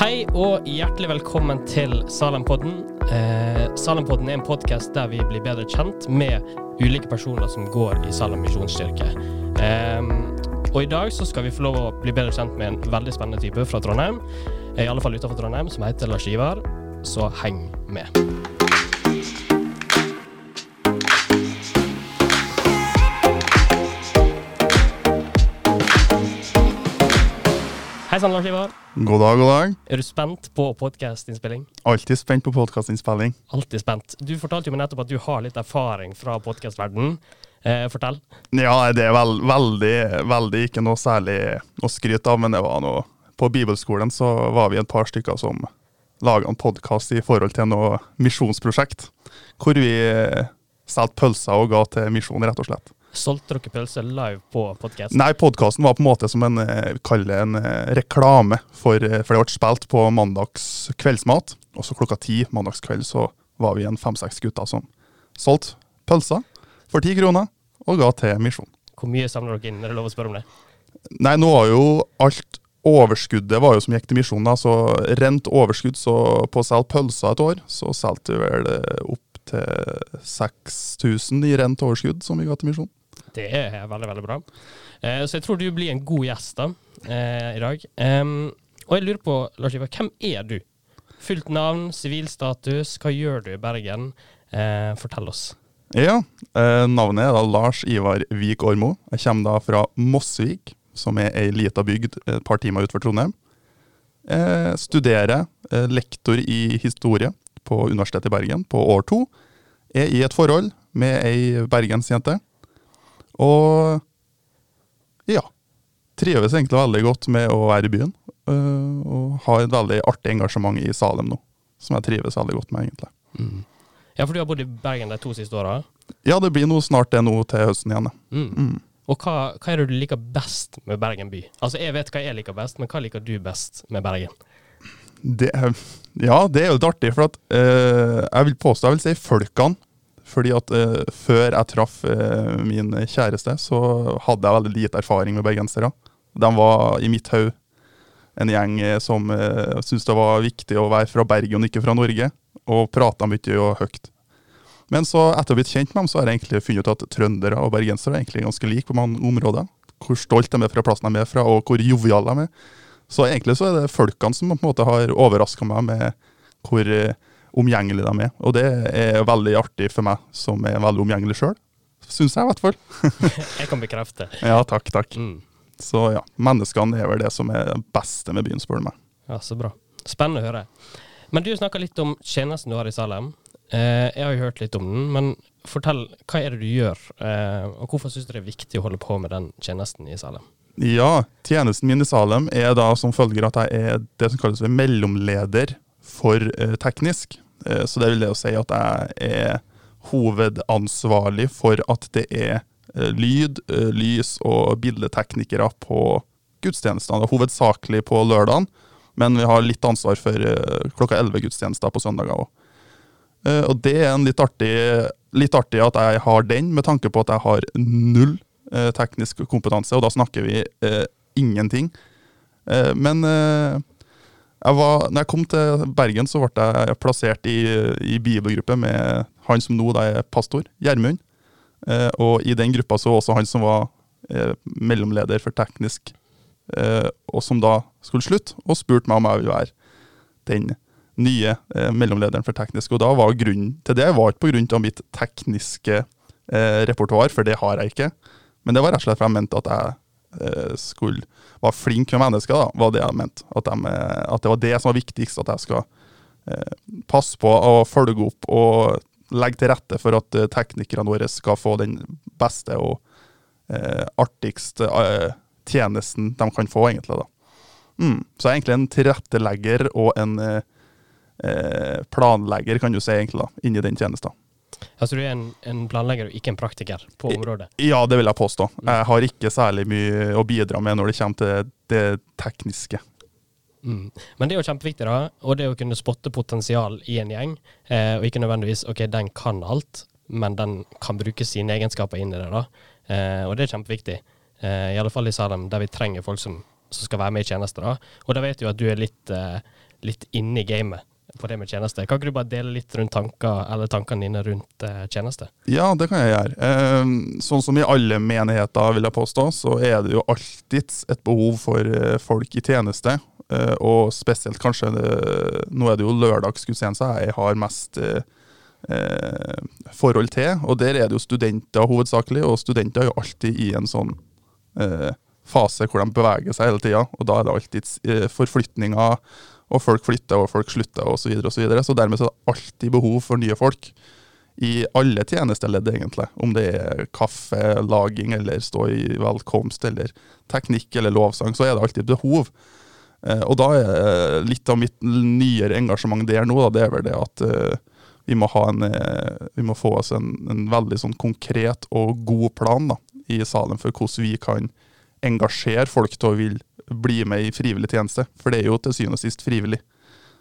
Hei og hjertelig velkommen til Salempodden. Eh, Salempodden er en podkast der vi blir bedre kjent med ulike personer som går i Salem misjonskirke. Eh, og i dag så skal vi få lov å bli bedre kjent med en veldig spennende type fra Trondheim. I alle fall utenfor Trondheim, som heter Lars Ivar. Så heng med. Hei sann, Lars Ivar. God dag, god dag. Er du spent på podkastinnspilling? Alltid spent på podkastinnspilling. Alltid spent. Du fortalte jo meg nettopp at du har litt erfaring fra podkastverdenen. Eh, fortell. Ja, det er vel, veldig, veldig ikke noe særlig å skryte av, men det var noe På bibelskolen så var vi et par stykker som laga en podkast i forhold til noe misjonsprosjekt. Hvor vi solgte pølser og ga til misjon, rett og slett. Solgte dere pølse live på podkasten? Nei, podkasten var på en måte som en, eh, en eh, reklame, for, eh, for det ble spilt på mandags kveldsmat. Og så klokka ti mandagskveld så var vi en fem-seks gutter som solgte pølser for ti kroner og ga til misjon. Hvor mye samler dere inn? Er det lov å spørre om det? Nei, nå var jo alt overskuddet var jo som gikk til misjonen, så rent overskudd så på å selge pølser et år, så solgte vi vel opp til 6000 i rent overskudd som vi ga til misjon. Det er veldig, veldig bra. Eh, så jeg tror du blir en god gjest da, eh, i dag. Og jeg lurer på, Lars Ivar, hvem er du? Fullt navn, sivilstatus, hva gjør du i Bergen? Eh, fortell oss. Ja, navnet er da Lars Ivar Vik Ormo. Jeg kommer da fra Mossvik, som er ei lita bygd et par timer utenfor Trondheim. Eh, studerer lektor i historie på Universitetet i Bergen på år to. Er i et forhold med ei bergensjente. Og ja. Trives egentlig veldig godt med å være i byen. eh, og har et veldig artig engasjement i Salem nå, som jeg trives veldig godt med, egentlig. Ja, for du har bodd i Bergen de to siste åra. Ja, det blir noe snart det nå til høsten igjen. Mm. Mm. Og hva, hva er det du liker best med Bergen by? Altså, Jeg vet hva jeg liker best, men hva liker du best med Bergen? Det, ja, det er jo litt artig, for at eh, jeg vil påstå, jeg vil si folkene. Fordi at eh, før jeg traff eh, min kjæreste, så hadde jeg veldig lite erfaring med bergensere. De var i mitt hode en gjeng eh, som uh, syntes det var viktig å være fra Bergen ikke fra Norge, og prata mye og høyt. Men så etter å ha blitt kjent med dem, så har jeg egentlig funnet ut at trøndere og bergensere er egentlig ganske like på mange områder. Hvor stolt de er fra plassen de er fra, og hvor joviale de er. Så egentlig så er det folkene som på en måte har overraska meg med hvor eh, omgjengelige de er. Og det er veldig artig for meg, som er veldig omgjengelig sjøl. Syns jeg, i hvert fall. Jeg kan bekrefte. Ja, takk, takk. Mm. Så ja, menneskene er vel det som er det beste med byen, spør du meg. Ja, Så bra. Spennende å høre. Men du snakka litt om tjenesten du har i Salem. Eh, jeg har jo hørt litt om den, men fortell, hva er det du gjør? Eh, og hvorfor syns du det er viktig å holde på med den tjenesten i Salem? Ja, tjenesten min i Salem er da som følger at jeg er det som kalles for mellomleder for eh, teknisk. Eh, så det vil det å si at jeg er hovedansvarlig for at det er eh, lyd, lys og bildeteknikere på gudstjenestene. Hovedsakelig på lørdagen, men vi har litt ansvar for klokka 11 gudstjenester på søndager òg. Og det er litt artig, litt artig at jeg har den, med tanke på at jeg har null teknisk kompetanse, og da snakker vi eh, ingenting. Eh, men eh, jeg var, når jeg kom til Bergen, så ble jeg plassert i, i bibelgruppe med han som nå er pastor, Gjermund. Eh, og i den gruppa så også han som var eh, mellomleder for teknisk, eh, og som da skulle slutte, og spurte meg om jeg ville være den nye eh, mellomlederen for teknisk. Og da var grunnen til det var ikke av mitt tekniske eh, repertoar, for det har jeg ikke. Men det var rett og slett for jeg mente at jeg skulle være flink med mennesker, da, var det jeg mente. At, de, eh, at det var det som var viktigst, at jeg skal eh, passe på å følge opp og legge til rette for at eh, teknikerne våre skal få den beste og eh, artigste eh, tjenesten de kan få, egentlig. da. Mm. Så jeg er egentlig en tilrettelegger og en eh, eh, planlegger, kan du si, egentlig, da, inni den tjenesten. Altså du er en, en planlegger og ikke en praktiker på området? Ja, det vil jeg påstå. Jeg har ikke særlig mye å bidra med når det kommer til det tekniske. Mm. Men det er jo kjempeviktig, da. Og det å kunne spotte potensial i en gjeng. Eh, og ikke nødvendigvis OK, den kan alt, men den kan bruke sine egenskaper inn i det. da. Eh, og det er kjempeviktig. Eh, I alle fall i Salem, der vi trenger folk som, som skal være med i tjeneste. da. Og da vet du at du er litt, eh, litt inne i gamet på det med tjeneste. Kan ikke du bare dele litt rundt tanker, eller tankene dine rundt eh, tjeneste? Ja, det kan jeg gjøre. Eh, sånn som i alle menigheter, vil jeg påstå, så er det jo alltid et behov for eh, folk i tjeneste. Eh, og spesielt kanskje det, Nå er det jo lørdagsgudstjeneste jeg har mest eh, eh, forhold til, og der er det jo studenter hovedsakelig, og studenter er jo alltid i en sånn eh, fase hvor de beveger seg hele tida, og da er det alltid eh, forflytninger, og folk flytter og folk slutter osv., så, videre, og så, videre. så dermed så er det alltid behov for nye folk. I alle tjenesteledd, egentlig. Om det er kaffelaging, eller stå i velkomst, eller teknikk eller lovsang, så er det alltid behov. Eh, og da er litt av mitt nyere engasjement der nå, da, det er vel det at eh, vi må, en, eh, vi må, få oss en, en, veldig sånn konkret og god plan da, i salen for hvordan vi kan engasjere folk til å vil bli med i frivillig tjeneste. For det er jo til syvende og sist frivillig.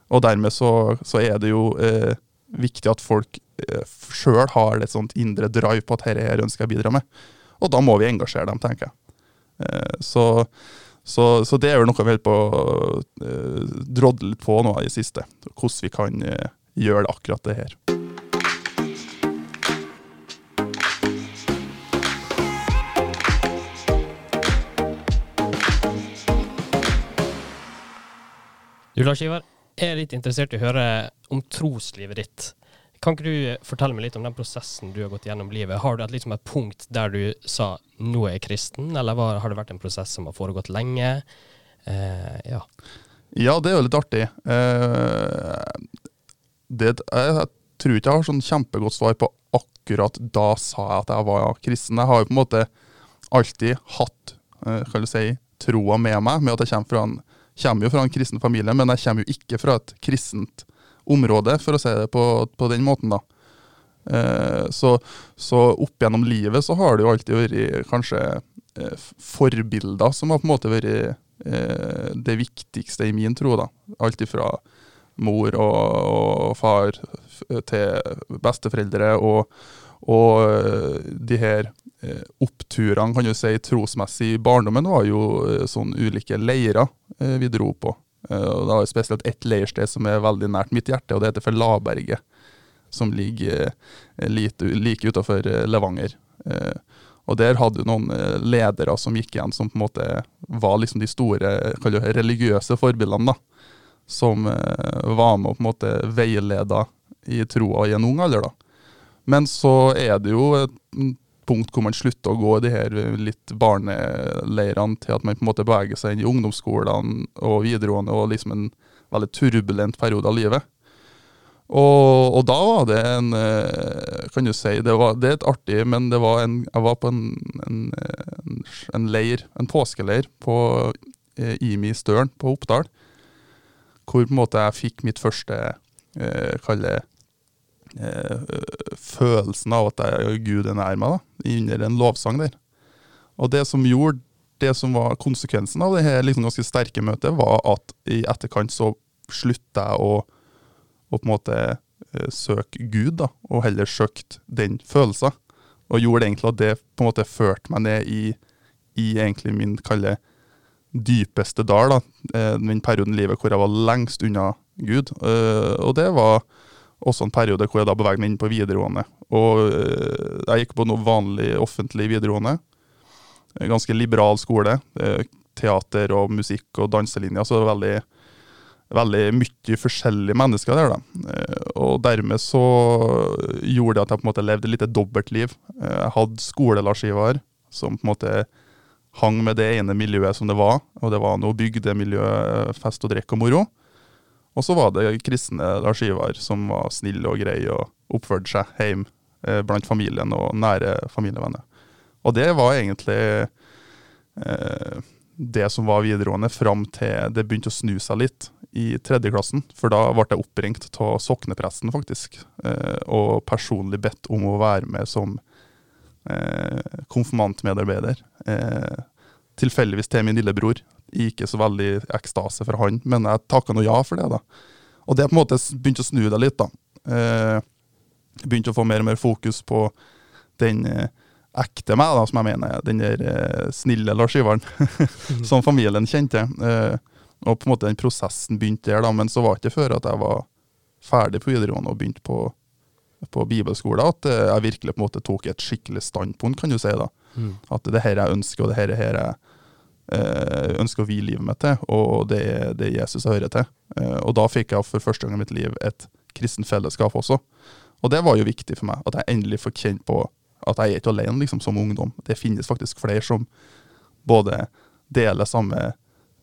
Og dermed så, så er det jo eh, viktig at folk eh, sjøl har et sånt indre drive på at dette her ønsker jeg å bidra med. Og da må vi engasjere dem, tenker jeg. Eh, så, så, så, det er jo noe vi holder på å eh, drodle litt på nå i siste. Hvordan vi kan eh, gjøre det akkurat det her. Du Lars Ivar, jeg er litt interessert i å høre om troslivet ditt. Kan ikke du fortelle meg litt om den prosessen du har gått gjennom livet? Har du et, liksom et punkt der du sa 'nå er jeg kristen', eller har det vært en prosess som har foregått lenge? Eh, ja. ja, det er jo litt artig. Eh, det, jeg tror ikke jeg har sånn kjempegodt svar på akkurat da sa jeg at jeg var kristen. Jeg har jo på en måte alltid hatt eh, si, troa med meg, med at jeg kommer, fra en, kommer jo fra en kristen familie, men jeg kommer jo ikke fra et kristent område, for å si det på, på den måten. da. Eh, så, så, opp gjennom livet så har det jo alltid vært kanskje eh, forbilder som har på en måte vært eh, det viktigste i min tro. da. Alt ifra mor og, og far til besteforeldre, og, og eh, de her eh, oppturene, kan du si, trosmessig i barndommen var jo eh, sånn ulike leirer vi dro på. Og det er spesielt ett leirsted som er veldig nært mitt hjerte, og det heter for Laberget. Som ligger like, like utafor Levanger. Og der hadde du noen ledere som gikk igjen, som på en måte var liksom de store religiøse forbildene. da som var med og på en måte veileda i troa i en ung alder. da. Men så er det jo et punkt hvor man slutter å gå i de her litt barneleirene til at man på en måte beveger seg inn i ungdomsskolene og videregående og liksom en veldig turbulent periode av livet. Og, og, da var det en eh, Kan du si Det, var, det er et artig, men det var en, jeg var på en, en, en leir, en påskeleir på eh, IMI Støren på Oppdal hvor på en måte jeg fikk mitt første eh, kalle følelsen av at jeg, Gud er nær meg, da, under en lovsang der. Og det som gjorde det som var konsekvensen av det her liksom ganske sterke møtet, var at i etterkant så slutta jeg å, å, på en måte eh, søke Gud, da, og heller søkte den følelsen. Og gjorde egentlig at det på en måte førte meg ned i, i egentlig min kalle dypeste dal, da, eh, den perioden i livet hvor jeg var lengst unna Gud. Eh, og det var også en periode hvor jeg da beveget meg inn på videregående. Og eh, jeg gikk på noe vanlig offentlig videregående. Ganske liberal skole. Teater og musikk og danselinjer. Så det var veldig, veldig mye forskjellige mennesker der. da. Og dermed så gjorde det at jeg på en måte levde et lite dobbeltliv. Jeg hadde skolelarskiver som på en måte hang med det ene miljøet som det var, og det var noe bygdemiljø, fest og drikk og moro. Og så var det kristne Lars Ivar som var snill og grei og oppførte seg hjemme eh, blant familien og nære familievenner. Og det var egentlig eh, det som var videregående, fram til det begynte å snu seg litt i tredjeklassen. For da ble jeg oppringt av soknepresten, faktisk, eh, og personlig bedt om å være med som eh, konfirmantmedarbeider. Eh, tilfeldigvis til min lillebror. Ikke så veldig ekstase for han, men jeg takka nå ja for det. da. Og det på en måte begynte å snu deg litt. da. Eh, begynte å få mer og mer fokus på den eh, ekte meg, da, som jeg mener den der eh, snille Lars Ivaren, som familien kjente. Eh, Og på en måte den prosessen begynte der, da, men så var det ikke før at jeg var ferdig på videregående og begynte på, på bibelskole at eh, jeg virkelig på en måte tok et skikkelig standpunkt, kan du si. da. Mm. At det her jeg ønsker, og det her, her jeg ønsker å vie livet mitt til, og det er det Jesus hører til. Eh, og da fikk jeg for første gang i mitt liv et kristent fellesskap også. Og det var jo viktig for meg, at jeg endelig fikk kjenne på at jeg er ikke alene liksom, som ungdom. Det finnes faktisk flere som både deler samme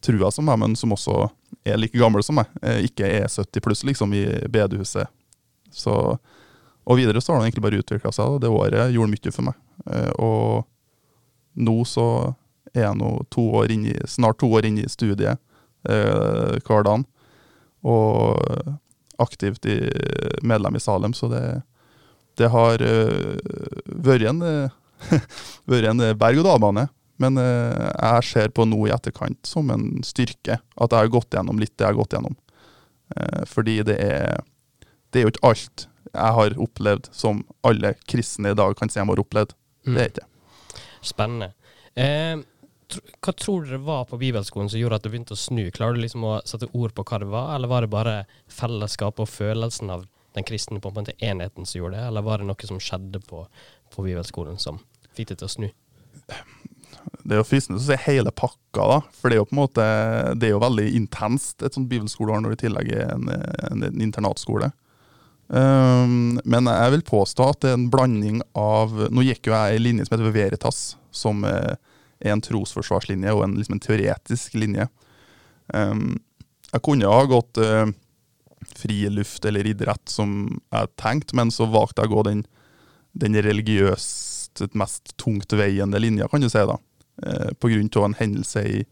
trua som meg, men som også er like gamle som meg. Eh, ikke er 70 pluss, liksom, i bedehuset. Så, og videre så har det egentlig bare utvikla seg, det året gjorde mye for meg. Eh, og nå så er nå to år inn i, snart to år inn i studiet eh, hver dag. Og aktivt i, medlem i Salem, så det, det har eh, vært en, en berg-og-dal-bane. Men eh, jeg ser på nå i etterkant som en styrke at jeg har gått gjennom litt det jeg har gått gjennom. Eh, fordi det er, det er jo ikke alt jeg har opplevd som alle kristne i dag kan si de har opplevd. Det er ikke det. Spennende. Eh, hva tror dere var på bibelskolen som gjorde at det begynte å snu? Klarer du liksom å sette ord på hva det var, eller var det bare fellesskapet og følelsen av den kristne på en måte enheten som gjorde det, eller var det noe som skjedde på, på bibelskolen som fikk det til å snu? Det er jo fristende å si hele pakka, da. For det er jo på en måte, det er jo veldig intenst, et sånt bibelskoleår når det i tillegg er en, en, en internatskole. Um, men jeg vil påstå at det er en blanding av Nå gikk jo jeg i linje som heter Veritas, som er en trosforsvarslinje og en, liksom en teoretisk linje. Um, jeg kunne ha gått uh, friluft eller idrett som jeg tenkte, men så valgte jeg å gå den, den religiøst mest tungtveiende linja, kan du si. da. Uh, på grunn av en hendelse i,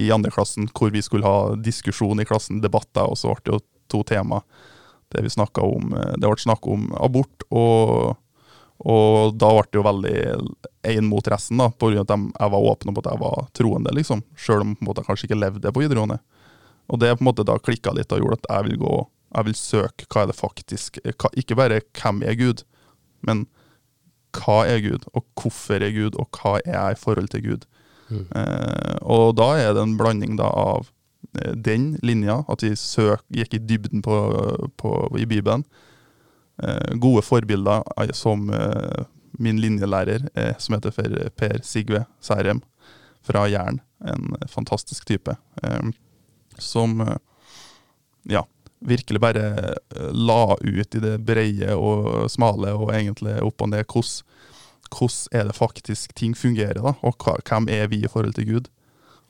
i andre klassen hvor vi skulle ha diskusjon i klassen, debatter, og så ble det jo to tema det vi om, det ble snakk om abort, og, og da ble det jo veldig én mot resten, da, på grunn av at jeg var åpen om at jeg var troende, liksom. Sjøl om jeg kanskje ikke levde på videregående. Og det på en måte da klikka litt og gjorde at jeg vil gå, jeg vil søke hva er det faktisk hva, Ikke bare hvem er Gud, men hva er Gud, og hvorfor er Gud, og hva er jeg i forhold til Gud. Mm. Eh, og da er det en blanding da av Eh, den linja, at vi søk, gikk i dybden på, på, i Bibelen. Eh, gode forbilder eh, som eh, min linjelærer, som heter for Per Sigve Særem fra Jæren. En fantastisk type. Som ja, virkelig bare la ut i det breie og smale og egentlig opp og ned hvordan, hvordan er det faktisk ting fungerer, da, og hvem er vi i forhold til Gud.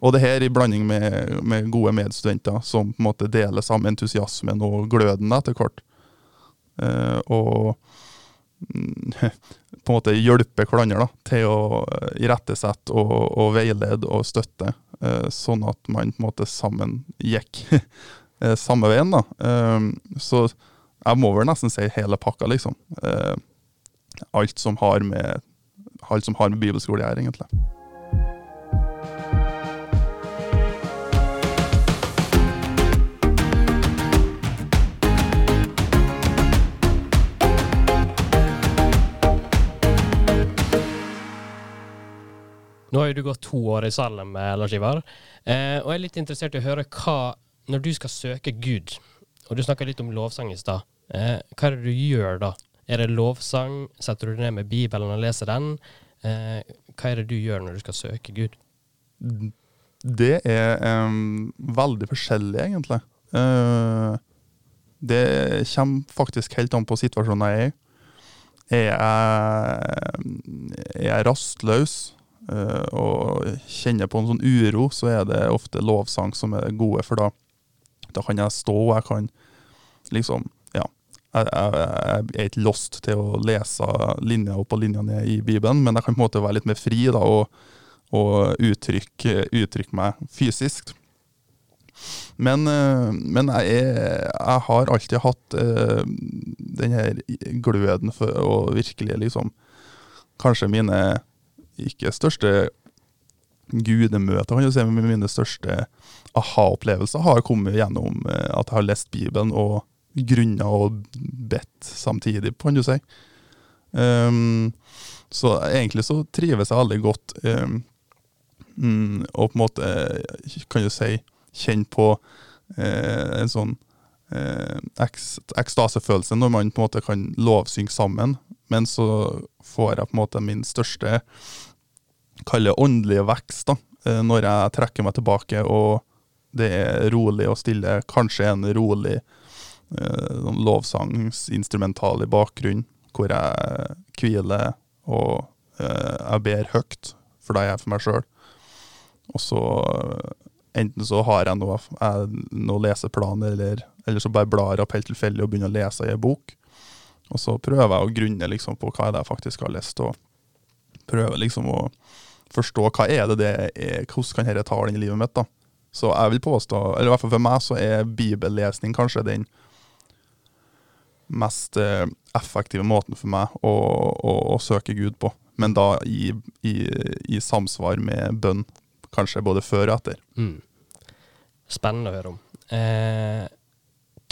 Og det her i blanding med, med, gode medstudenter som på en måte deler samme entusiasmen og gløden etter hvert. Eh, og mm, på en måte hjelpe hverandre til å irettesette og, og veilede og støtte, eh, sånn at man på en måte sammen gikk eh, samme veien. da. Eh, så jeg må vel nesten si hele pakka, liksom. Eh, alt som har med, med bibelskole å gjøre, egentlig. Har jo du gått to år i Salem, Lars Ivar, eh, og jeg er litt interessert i å høre hva Når du skal søke Gud, og du snakka litt om lovsang i stad, eh, hva er det du gjør da? Er det lovsang? Setter du deg ned med Bibelen og leser den? Eh, hva er det du gjør når du skal søke Gud? Det er um, veldig forskjellig, egentlig. Uh, det kommer faktisk helt an på situasjonen jeg er i. Er jeg, er rastløs, og kjenner på en sånn uro, så er det ofte lovsang som er gode, for da, da kan jeg stå, og jeg kan liksom Ja. Jeg, jeg, jeg, er ikke lost til å lese linja opp og linja ned i Bibelen, men jeg kan på en måte være litt mer fri da, og, og uttrykke, uttrykke, meg fysisk. Men, uh, men jeg, er, jeg, har alltid hatt uh, den her gløden for å virkelig liksom Kanskje mine ikke største gudemøter, kan du si, men mine største aha-opplevelser har kommet gjennom eh, at jeg har lest Bibelen og grunna og bedt samtidig, kan du si. Um, så egentlig så trives jeg veldig godt um, og på en måte, kan du si, kjenne på eh, en sånn eh, ekstasefølelse når man på en måte kan lovsynge sammen. Men så får jeg på en måte min største kalle åndelige vekst da, eh, når jeg trekker meg tilbake og det er rolig og stille. Kanskje en rolig eh, sånn lovsangsinstrumental i bakgrunnen, hvor jeg hviler og eh, jeg ber høyt, for det er jeg for meg sjøl. Og så enten så har jeg noe, jeg, noe leseplan, eller, eller så bare blar jeg opp helt tilfeldig og begynner å lese i en bok. Og så prøver jeg å grunne liksom på hva er jeg faktisk har lest, og prøver liksom å forstå hva er det det er, hvordan kan dette ta inn i livet mitt. da. Så jeg vil påstå, eller i hvert fall for meg, så er bibellesning kanskje den mest eh, effektive måten for meg å, å, å søke Gud på. Men da i, i, i, samsvar med bønn, kanskje både før og etter. Mm. Spennende å høre om. Eh,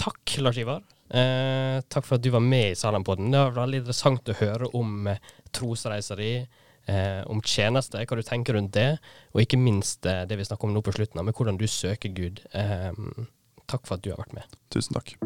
takk, Lars Ivar. Eh, takk for at du var med i Salampodden. Det var veldig interessant å høre om eh, trosreisa di, eh, om tjeneste, hva du tenker rundt det, og ikke minst eh, det vi snakker om nå på slutten, med hvordan du søker Gud. Eh, takk for at du har vært med. Tusen takk.